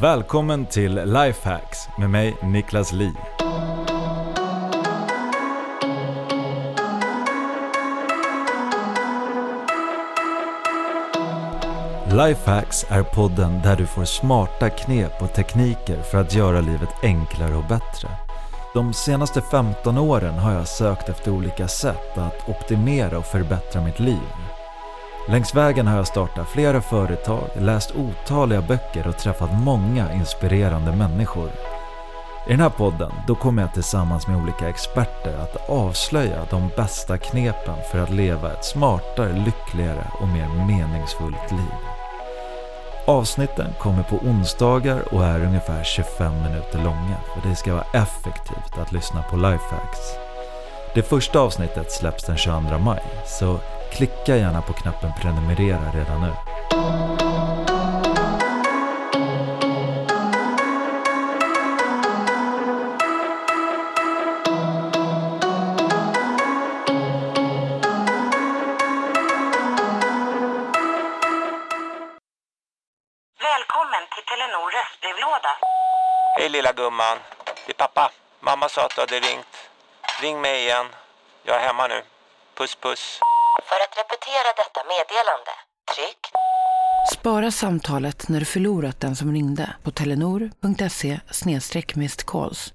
Välkommen till Lifehacks med mig Niklas Li. Lifehacks är podden där du får smarta knep och tekniker för att göra livet enklare och bättre. De senaste 15 åren har jag sökt efter olika sätt att optimera och förbättra mitt liv. Längs vägen har jag startat flera företag, läst otaliga böcker och träffat många inspirerande människor. I den här podden då kommer jag tillsammans med olika experter att avslöja de bästa knepen för att leva ett smartare, lyckligare och mer meningsfullt liv. Avsnitten kommer på onsdagar och är ungefär 25 minuter långa för det ska vara effektivt att lyssna på Lifehacks. Det första avsnittet släpps den 22 maj så klicka gärna på knappen prenumerera redan nu. Välkommen till Telenor röstbrevlåda. Hej lilla gumman. Det är pappa. Mamma sa att du hade ringt. Ring mig igen. Jag är hemma nu. Puss puss. För att repetera detta meddelande, tryck Spara samtalet när du förlorat den som ringde på telenor.se calls.